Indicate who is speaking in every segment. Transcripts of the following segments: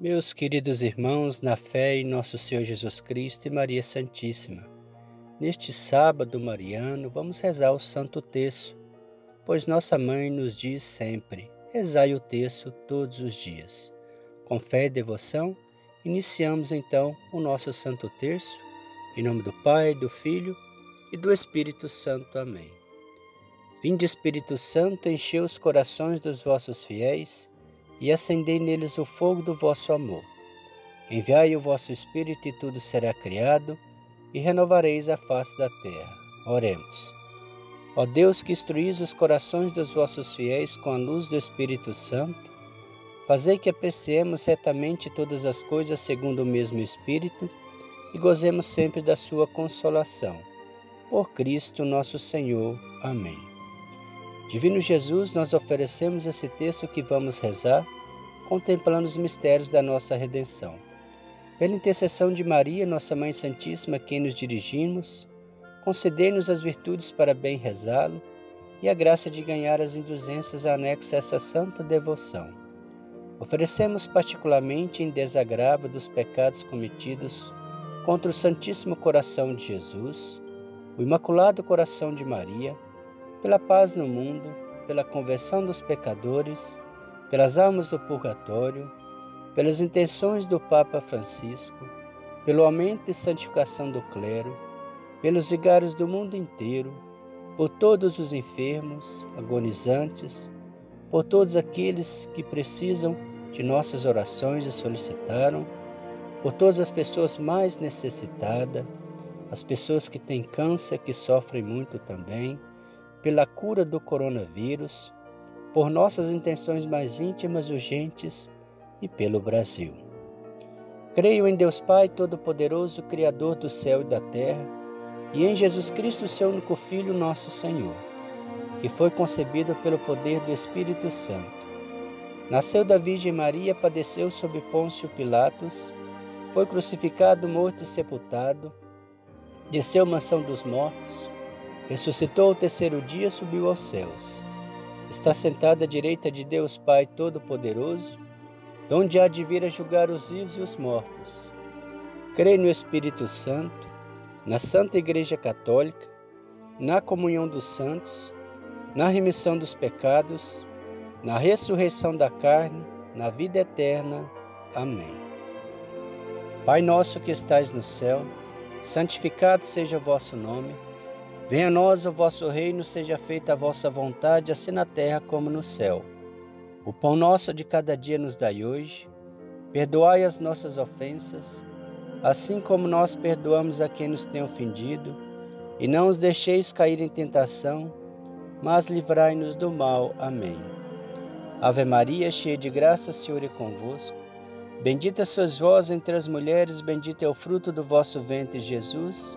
Speaker 1: Meus queridos irmãos, na fé em nosso Senhor Jesus Cristo e Maria Santíssima, neste sábado mariano vamos rezar o Santo Terço, pois nossa mãe nos diz sempre: rezai o terço todos os dias. Com fé e devoção, iniciamos então o nosso Santo Terço, em nome do Pai, do Filho e do Espírito Santo. Amém. Vinde, Espírito Santo, enchei os corações dos vossos fiéis e acendei neles o fogo do vosso amor. Enviai o vosso Espírito e tudo será criado, e renovareis a face da terra. Oremos. Ó Deus que instruís os corações dos vossos fiéis com a luz do Espírito Santo, fazei que apreciemos retamente todas as coisas segundo o mesmo Espírito e gozemos sempre da sua consolação. Por Cristo nosso Senhor. Amém. Divino Jesus, nós oferecemos esse texto que vamos rezar, contemplando os mistérios da nossa redenção. Pela intercessão de Maria, nossa Mãe Santíssima, a quem nos dirigimos, concedei-nos as virtudes para bem rezá-lo e a graça de ganhar as indulgências anexas a essa santa devoção. Oferecemos particularmente em desagravo dos pecados cometidos contra o Santíssimo Coração de Jesus, o Imaculado Coração de Maria, pela paz no mundo, pela conversão dos pecadores, pelas almas do purgatório, pelas intenções do Papa Francisco, pelo aumento e santificação do clero, pelos vigários do mundo inteiro, por todos os enfermos, agonizantes, por todos aqueles que precisam de nossas orações e solicitaram, por todas as pessoas mais necessitadas, as pessoas que têm câncer, que sofrem muito também, pela cura do coronavírus, por nossas intenções mais íntimas e urgentes e pelo Brasil. Creio em Deus Pai Todo-Poderoso, Criador do céu e da terra, e em Jesus Cristo, seu único Filho, nosso Senhor, que foi concebido pelo poder do Espírito Santo. Nasceu da Virgem Maria, padeceu sob Pôncio Pilatos, foi crucificado, morto e sepultado, desceu mansão dos mortos, Ressuscitou ao terceiro dia, subiu aos céus. Está sentado à direita de Deus Pai Todo-Poderoso, onde há de vir a julgar os vivos e os mortos. Creio no Espírito Santo, na Santa Igreja Católica, na comunhão dos santos, na remissão dos pecados, na ressurreição da carne, na vida eterna. Amém. Pai nosso que estais no céu, santificado seja o vosso nome. Venha a nós o vosso reino, seja feita a vossa vontade, assim na terra como no céu. O pão nosso de cada dia nos dai hoje. Perdoai as nossas ofensas, assim como nós perdoamos a quem nos tem ofendido. E não os deixeis cair em tentação, mas livrai-nos do mal. Amém. Ave Maria, cheia de graça, Senhor é convosco. Bendita sois vós entre as mulheres, bendito é o fruto do vosso ventre, Jesus.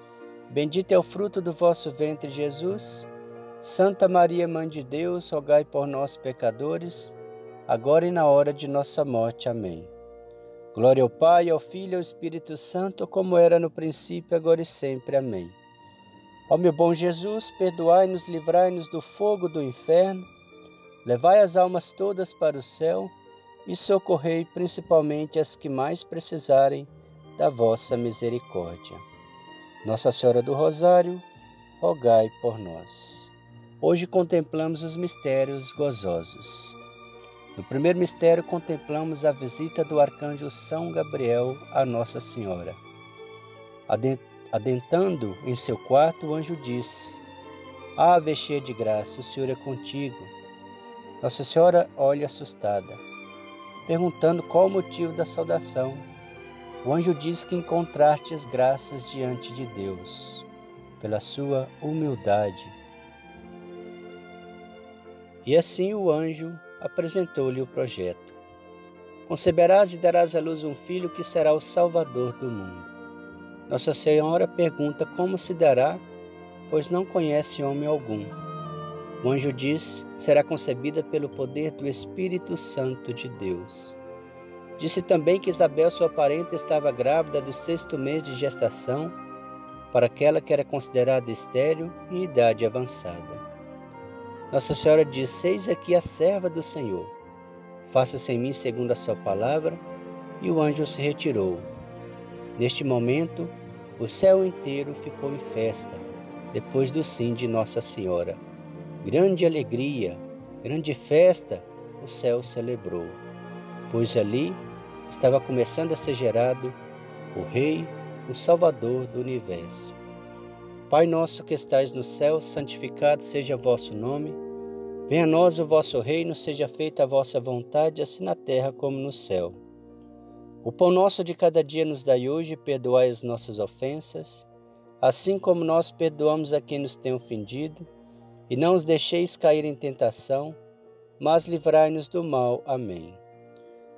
Speaker 1: Bendito é o fruto do vosso ventre, Jesus. Santa Maria, Mãe de Deus, rogai por nós, pecadores, agora e na hora de nossa morte. Amém. Glória ao Pai, ao Filho e ao Espírito Santo, como era no princípio, agora e sempre. Amém. Ó meu bom Jesus, perdoai-nos, livrai-nos do fogo do inferno, levai as almas todas para o céu e socorrei principalmente as que mais precisarem da vossa misericórdia. Nossa Senhora do Rosário, rogai por nós. Hoje contemplamos os mistérios gozosos. No primeiro mistério, contemplamos a visita do arcanjo São Gabriel a Nossa Senhora. Adentando em seu quarto, o anjo diz: Ave cheia de graça, o Senhor é contigo. Nossa Senhora olha assustada, perguntando qual o motivo da saudação. O anjo diz que encontrastes graças diante de Deus, pela sua humildade. E assim o anjo apresentou-lhe o projeto. Conceberás e darás à luz um filho que será o Salvador do mundo. Nossa Senhora pergunta como se dará, pois não conhece homem algum. O anjo diz: será concebida pelo poder do Espírito Santo de Deus. Disse também que Isabel, sua parente, estava grávida do sexto mês de gestação, para aquela que era considerada estéril em idade avançada. Nossa Senhora disse: Eis aqui a serva do Senhor. Faça-se em mim segundo a sua palavra. E o anjo se retirou. Neste momento, o céu inteiro ficou em festa, depois do sim de Nossa Senhora. Grande alegria, grande festa, o céu celebrou, pois ali estava começando a ser gerado o Rei, o Salvador do universo. Pai nosso que estais no céu, santificado seja vosso nome. Venha a nós o vosso reino, seja feita a vossa vontade, assim na terra como no céu. O pão nosso de cada dia nos dai hoje, perdoai as nossas ofensas, assim como nós perdoamos a quem nos tem ofendido, e não os deixeis cair em tentação, mas livrai-nos do mal. Amém.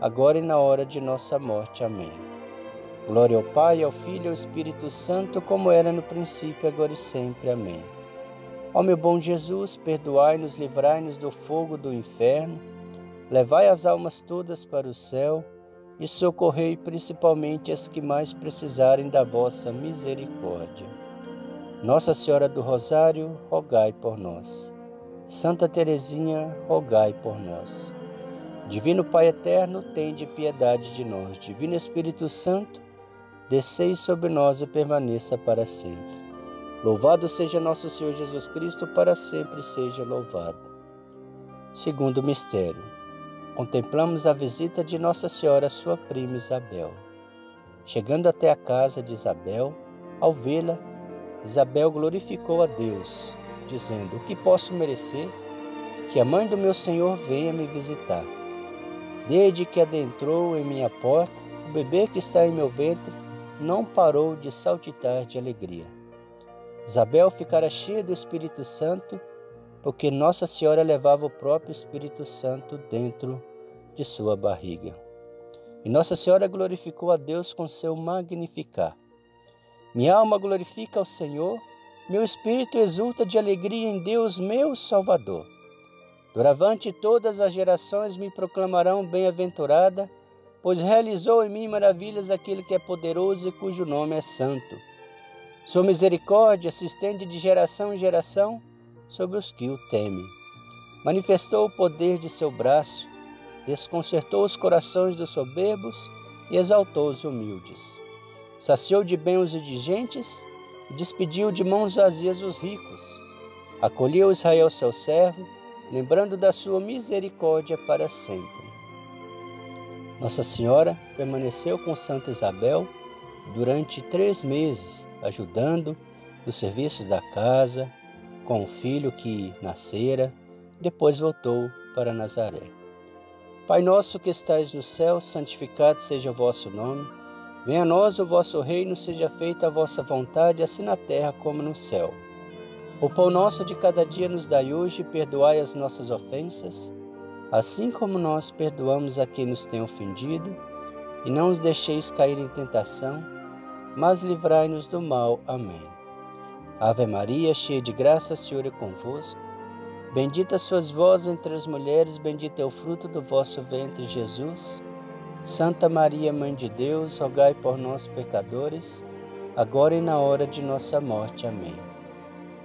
Speaker 1: agora e na hora de nossa morte. Amém. Glória ao Pai, ao Filho e ao Espírito Santo, como era no princípio, agora e sempre. Amém. Ó meu bom Jesus, perdoai-nos, livrai-nos do fogo do inferno, levai as almas todas para o céu e socorrei principalmente as que mais precisarem da vossa misericórdia. Nossa Senhora do Rosário, rogai por nós. Santa Teresinha, rogai por nós. Divino Pai eterno, tende piedade de nós. Divino Espírito Santo, descei sobre nós e permaneça para sempre. Louvado seja nosso Senhor Jesus Cristo, para sempre seja louvado. Segundo mistério, contemplamos a visita de Nossa Senhora sua prima Isabel. Chegando até a casa de Isabel, ao vê-la, Isabel glorificou a Deus, dizendo: O que posso merecer? Que a mãe do meu Senhor venha me visitar. Desde que adentrou em minha porta, o bebê que está em meu ventre não parou de saltitar de alegria. Isabel ficara cheia do Espírito Santo, porque Nossa Senhora levava o próprio Espírito Santo dentro de sua barriga. E Nossa Senhora glorificou a Deus com seu magnificar. Minha alma glorifica ao Senhor, meu espírito exulta de alegria em Deus, meu Salvador. Doravante todas as gerações me proclamarão bem-aventurada, pois realizou em mim maravilhas aquele que é poderoso e cujo nome é santo. Sua misericórdia se estende de geração em geração sobre os que o temem. Manifestou o poder de seu braço, desconcertou os corações dos soberbos e exaltou os humildes. Saciou de bem os indigentes e despediu de mãos vazias os ricos. Acolheu Israel seu servo, lembrando da sua misericórdia para sempre. Nossa Senhora permaneceu com Santa Isabel durante três meses, ajudando nos serviços da casa, com o filho que nascera, depois voltou para Nazaré. Pai nosso que estais no céu, santificado seja o vosso nome. Venha a nós o vosso reino, seja feita a vossa vontade, assim na terra como no céu. O pão nosso de cada dia nos dai hoje, perdoai as nossas ofensas, assim como nós perdoamos a quem nos tem ofendido, e não os deixeis cair em tentação, mas livrai-nos do mal. Amém. Ave Maria, cheia de graça, Senhor é convosco. Bendita sois vós entre as mulheres, bendito é o fruto do vosso ventre, Jesus. Santa Maria, Mãe de Deus, rogai por nós, pecadores, agora e na hora de nossa morte. Amém.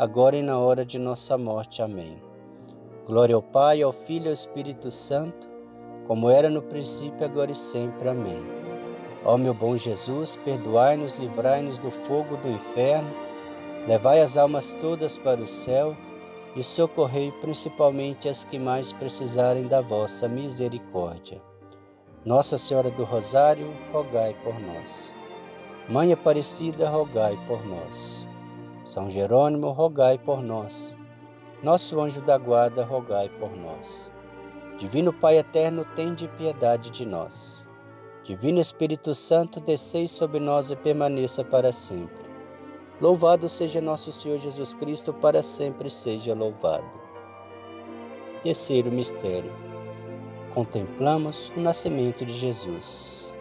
Speaker 1: agora e na hora de nossa morte. Amém. Glória ao Pai, ao Filho e ao Espírito Santo, como era no princípio, agora e sempre. Amém. Ó meu bom Jesus, perdoai-nos, livrai-nos do fogo do inferno, levai as almas todas para o céu e socorrei principalmente as que mais precisarem da vossa misericórdia. Nossa Senhora do Rosário, rogai por nós. Mãe Aparecida, rogai por nós. São Jerônimo, rogai por nós. Nosso anjo da guarda, rogai por nós. Divino Pai eterno, tende piedade de nós. Divino Espírito Santo, descei sobre nós e permaneça para sempre. Louvado seja nosso Senhor Jesus Cristo, para sempre seja louvado. Terceiro mistério. Contemplamos o nascimento de Jesus.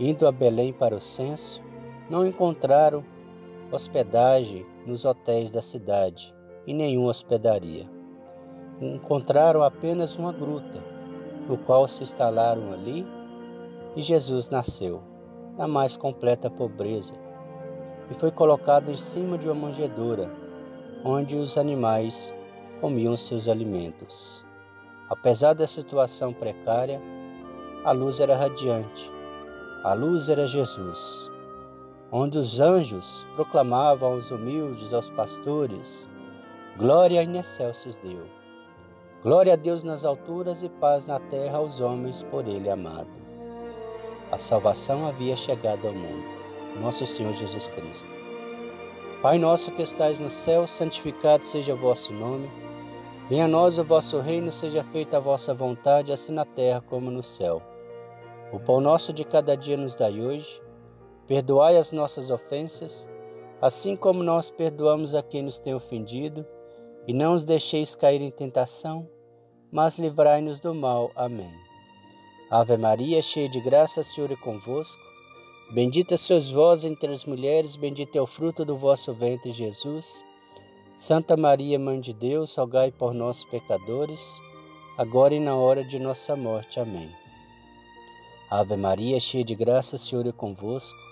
Speaker 1: Indo a Belém para o censo, não encontraram hospedagem nos hotéis da cidade e nenhuma hospedaria. encontraram apenas uma gruta, no qual se instalaram ali, e Jesus nasceu, na mais completa pobreza, e foi colocado em cima de uma manjedoura, onde os animais comiam seus alimentos. Apesar da situação precária, a luz era radiante. A luz era Jesus, onde os anjos proclamavam aos humildes, aos pastores, glória in excelsis Deus. Glória a Deus nas alturas e paz na terra aos homens por ele amado. A salvação havia chegado ao mundo, nosso Senhor Jesus Cristo. Pai nosso que estais no céu, santificado seja o vosso nome. Venha a nós o vosso reino, seja feita a vossa vontade, assim na terra como no céu. O pão nosso de cada dia nos dai hoje. Perdoai as nossas ofensas, assim como nós perdoamos a quem nos tem ofendido, e não os deixeis cair em tentação, mas livrai-nos do mal. Amém. Ave Maria, cheia de graça, o Senhor é convosco. Bendita sois vós entre as mulheres, bendito é o fruto do vosso ventre, Jesus. Santa Maria, Mãe de Deus, rogai por nós, pecadores, agora e na hora de nossa morte. Amém. Ave Maria, cheia de graça, o Senhor é convosco.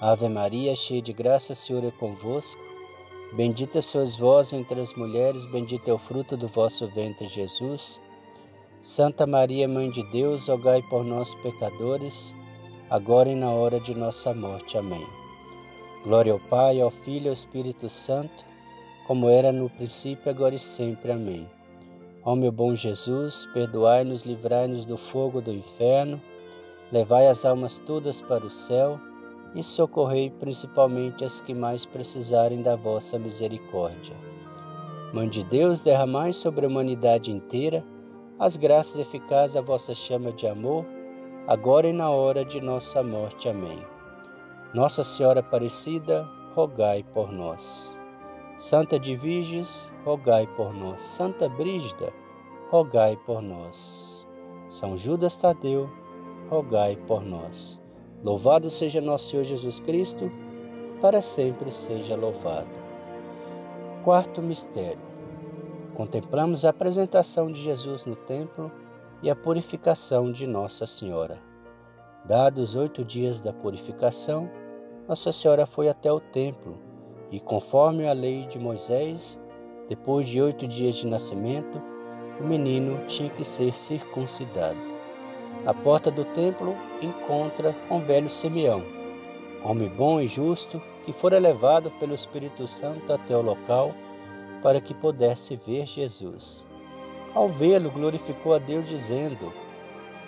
Speaker 1: Ave Maria, cheia de graça, o Senhor é convosco. Bendita sois vós entre as mulheres, bendito é o fruto do vosso ventre, Jesus. Santa Maria, Mãe de Deus, rogai por nós, pecadores, agora e na hora de nossa morte. Amém. Glória ao Pai, ao Filho e ao Espírito Santo, como era no princípio, agora e sempre. Amém. Ó meu bom Jesus, perdoai-nos, livrai-nos do fogo do inferno, levai as almas todas para o céu e socorrei principalmente as que mais precisarem da vossa misericórdia. Mãe de Deus, derramai sobre a humanidade inteira as graças eficazes da vossa chama de amor agora e na hora de nossa morte. Amém. Nossa Senhora Aparecida, rogai por nós. Santa de rogai por nós. Santa Brígida, rogai por nós. São Judas Tadeu, rogai por nós. Louvado seja nosso Senhor Jesus Cristo, para sempre seja louvado. Quarto mistério. Contemplamos a apresentação de Jesus no templo e a purificação de Nossa Senhora. Dados oito dias da purificação, Nossa Senhora foi até o templo E conforme a lei de Moisés, depois de oito dias de nascimento, o menino tinha que ser circuncidado. Na porta do templo encontra com velho Simeão, homem bom e justo, que fora levado pelo Espírito Santo até o local para que pudesse ver Jesus. Ao vê-lo, glorificou a Deus, dizendo: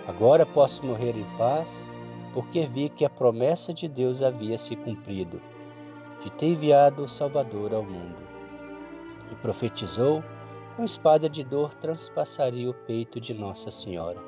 Speaker 1: Agora posso morrer em paz, porque vi que a promessa de Deus havia se cumprido, de ter enviado o Salvador ao mundo. E profetizou: com espada de dor transpassaria o peito de Nossa Senhora.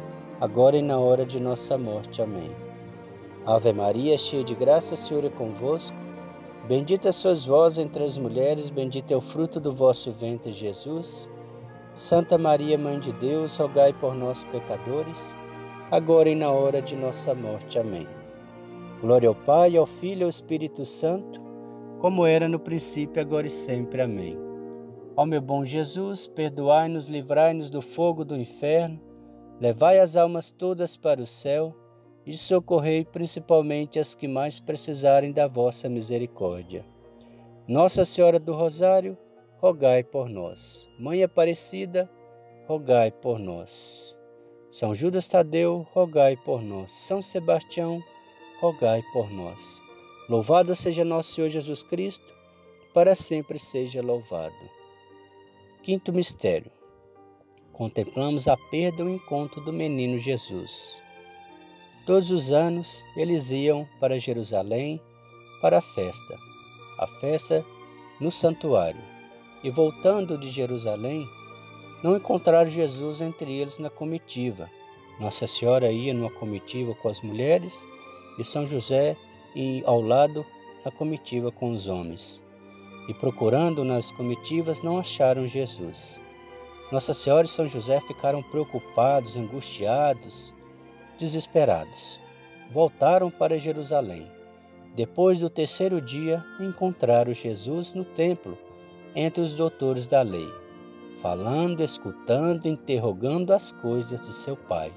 Speaker 1: agora e na hora de nossa morte. Amém. Ave Maria, cheia de graça, Senhor é convosco. Bendita sois vós entre as mulheres, bendito é o fruto do vosso ventre, Jesus. Santa Maria, Mãe de Deus, rogai por nós, pecadores, agora e na hora de nossa morte. Amém. Glória ao Pai, ao Filho e ao Espírito Santo, como era no princípio, agora e sempre. Amém. Ó meu bom Jesus, perdoai-nos, livrai-nos do fogo do inferno, levai as almas todas para o céu e socorrei principalmente as que mais precisarem da vossa misericórdia. Nossa Senhora do Rosário, rogai por nós. Mãe Aparecida, rogai por nós. São Judas Tadeu, rogai por nós. São Sebastião, rogai por nós. Louvado seja nosso Senhor Jesus Cristo, para sempre seja louvado. Quinto mistério. Contemplamos a perda e o encontro do menino Jesus. Todos os anos eles iam para Jerusalém para a festa, a festa no santuário. E voltando de Jerusalém, não encontraram Jesus entre eles na comitiva. Nossa Senhora ia numa comitiva com as mulheres e São José ia ao lado na comitiva com os homens. E procurando nas comitivas não acharam Jesus. Nossa Senhora e São José ficaram preocupados, angustiados, desesperados. Voltaram para Jerusalém. Depois do terceiro dia, encontraram Jesus no templo, entre os doutores da lei, falando, escutando, interrogando as coisas de seu pai.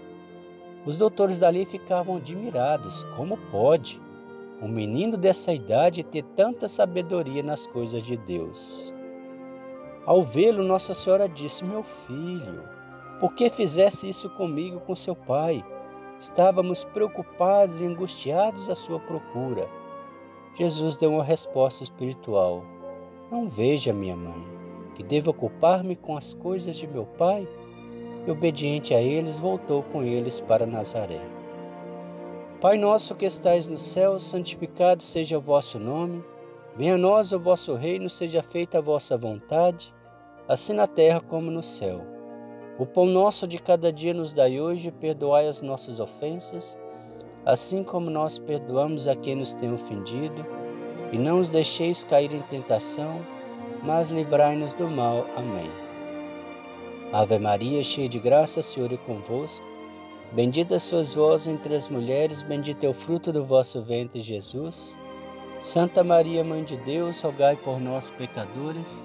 Speaker 1: Os doutores da lei ficavam admirados: como pode um menino dessa idade ter tanta sabedoria nas coisas de Deus? Ao vê-lo, Nossa Senhora disse: Meu filho, por que fizesse isso comigo com seu pai? Estávamos preocupados e angustiados à sua procura. Jesus deu uma resposta espiritual: Não veja, minha mãe, que devo ocupar-me com as coisas de meu pai? E obediente a eles, voltou com eles para Nazaré. Pai nosso que estais no céu, santificado seja o vosso nome. Venha a nós o vosso reino, seja feita a vossa vontade assim na terra como no céu. O pão nosso de cada dia nos dai hoje, perdoai as nossas ofensas, assim como nós perdoamos a quem nos tem ofendido, e não os deixeis cair em tentação, mas livrai-nos do mal. Amém. Ave Maria, cheia de graça, Senhor é convosco. Bendita sois vós entre as mulheres, bendito é o fruto do vosso ventre, Jesus. Santa Maria, Mãe de Deus, rogai por nós, pecadores,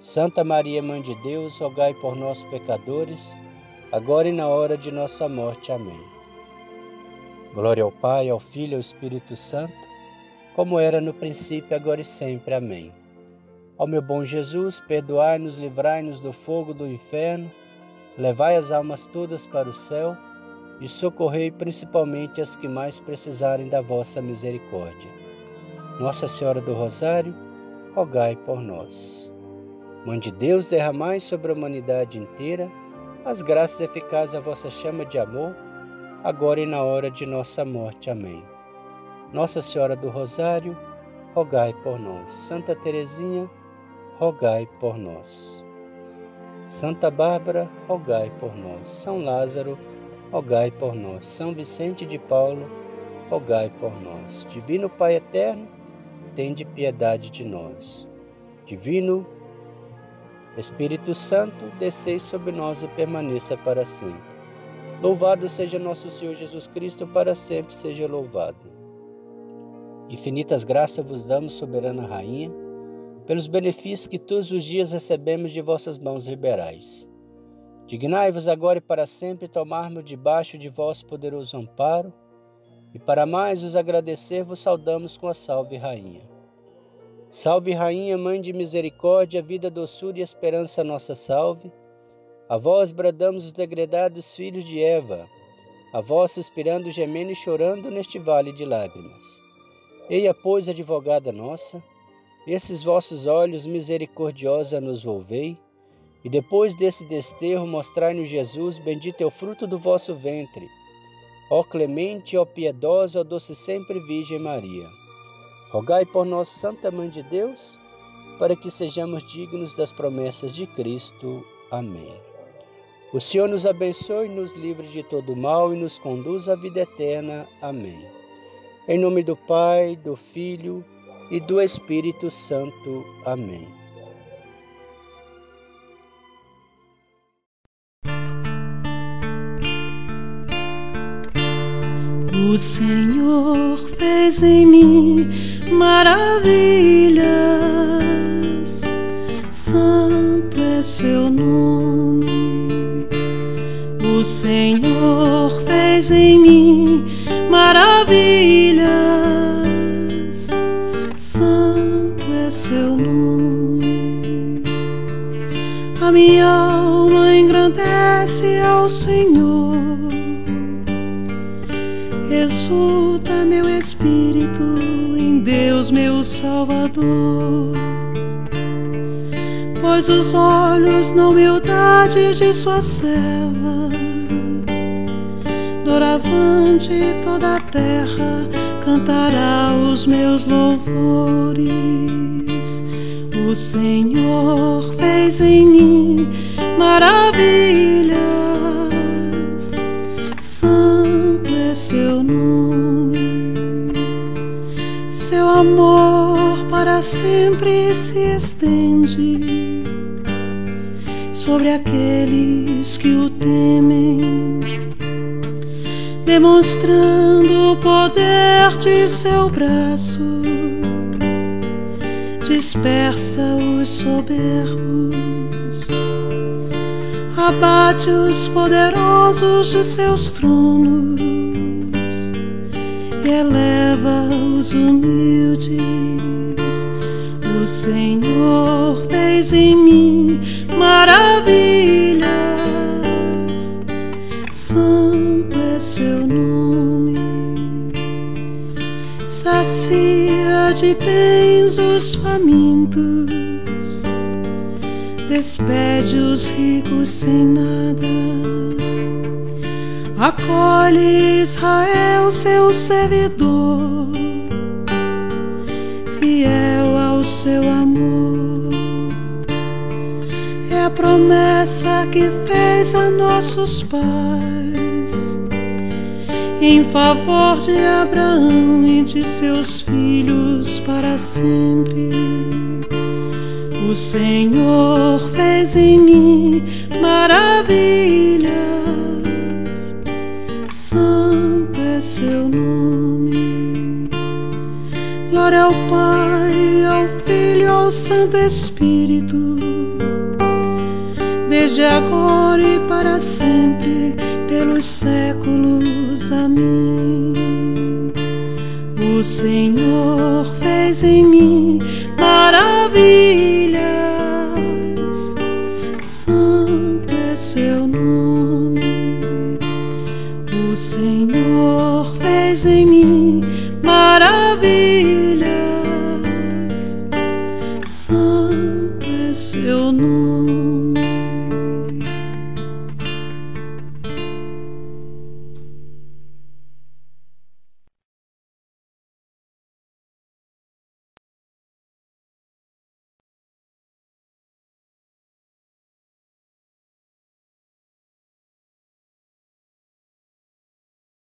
Speaker 1: Santa Maria, Mãe de Deus, rogai por nós, pecadores, agora e na hora de nossa morte. Amém. Glória ao Pai, ao Filho e ao Espírito Santo, como era no princípio, agora e sempre. Amém. Ó meu bom Jesus, perdoai-nos, livrai-nos do fogo do inferno, levai as almas todas para o céu e socorrei principalmente as que mais precisarem da vossa misericórdia. Nossa Senhora do Rosário, rogai por nós. Mãe de Deus, derramai sobre a humanidade inteira as graças eficazes da vossa chama de amor, agora e na hora de nossa morte. Amém. Nossa Senhora do Rosário, rogai por nós. Santa Teresinha, rogai por nós. Santa Bárbara, rogai por nós. São Lázaro, rogai por nós. São Vicente de Paulo, rogai por nós. Divino Pai eterno, tende piedade de nós. Divino Espírito Santo, descei sobre nós e permaneça para sempre. Louvado seja nosso Senhor Jesus Cristo, para sempre seja louvado. Infinitas graças vos damos, soberana Rainha, pelos benefícios que todos os dias recebemos de vossas mãos liberais. Dignai-vos agora e para sempre tomarmos debaixo de vosso poderoso amparo, e para mais vos agradecer, vos saudamos com a Salve Rainha. Salve Rainha, Mãe de Misericórdia, vida, doçura e esperança, nossa salve. A vós bradamos os degredados filhos de Eva, a vós suspirando, gemendo e chorando neste vale de lágrimas. Eia, pois, advogada nossa, esses vossos olhos misericordiosa nos volvei, e depois desse desterro, mostrai-nos Jesus, bendito é o fruto do vosso ventre. Ó clemente, ó piedosa, ó doce sempre Virgem Maria. Rogai por nós, Santa Mãe de Deus, para que sejamos dignos das promessas de Cristo. Amém. O Senhor nos abençoe, nos livre de todo mal e nos conduz à vida eterna. Amém. Em nome do Pai, do Filho e do Espírito Santo. Amém.
Speaker 2: O Senhor fez em mim maravilhas, santo é seu nome. O Senhor fez em mim maravilhas, santo é seu nome. A minha alma engrandece ao Senhor exulta meu espírito Deus, meu Salvador. Pois os olhos na humildade de sua serva, doravante toda a terra cantará os meus louvores. O Senhor fez em mim maravilhas. Santo é seu nome, amor para sempre se estende sobre aqueles que o temem, demonstrando o poder de seu braço, dispersa os soberbos abate os poderosos de seus tronos eleva os humildes. O Senhor fez em mim maravilhas, santo é seu nome. Sacia de bens os famintos despede os ricos sem nada. Acolhe Israel, seu servidor, fiel ao seu amor. É a promessa que fez a nossos pais em favor de Abraão e de seus filhos para sempre o Senhor fez em mim maravilhas, Santo Espírito, desde agora e para sempre, pelos séculos. Amém. O Senhor fez em mim maravilhas,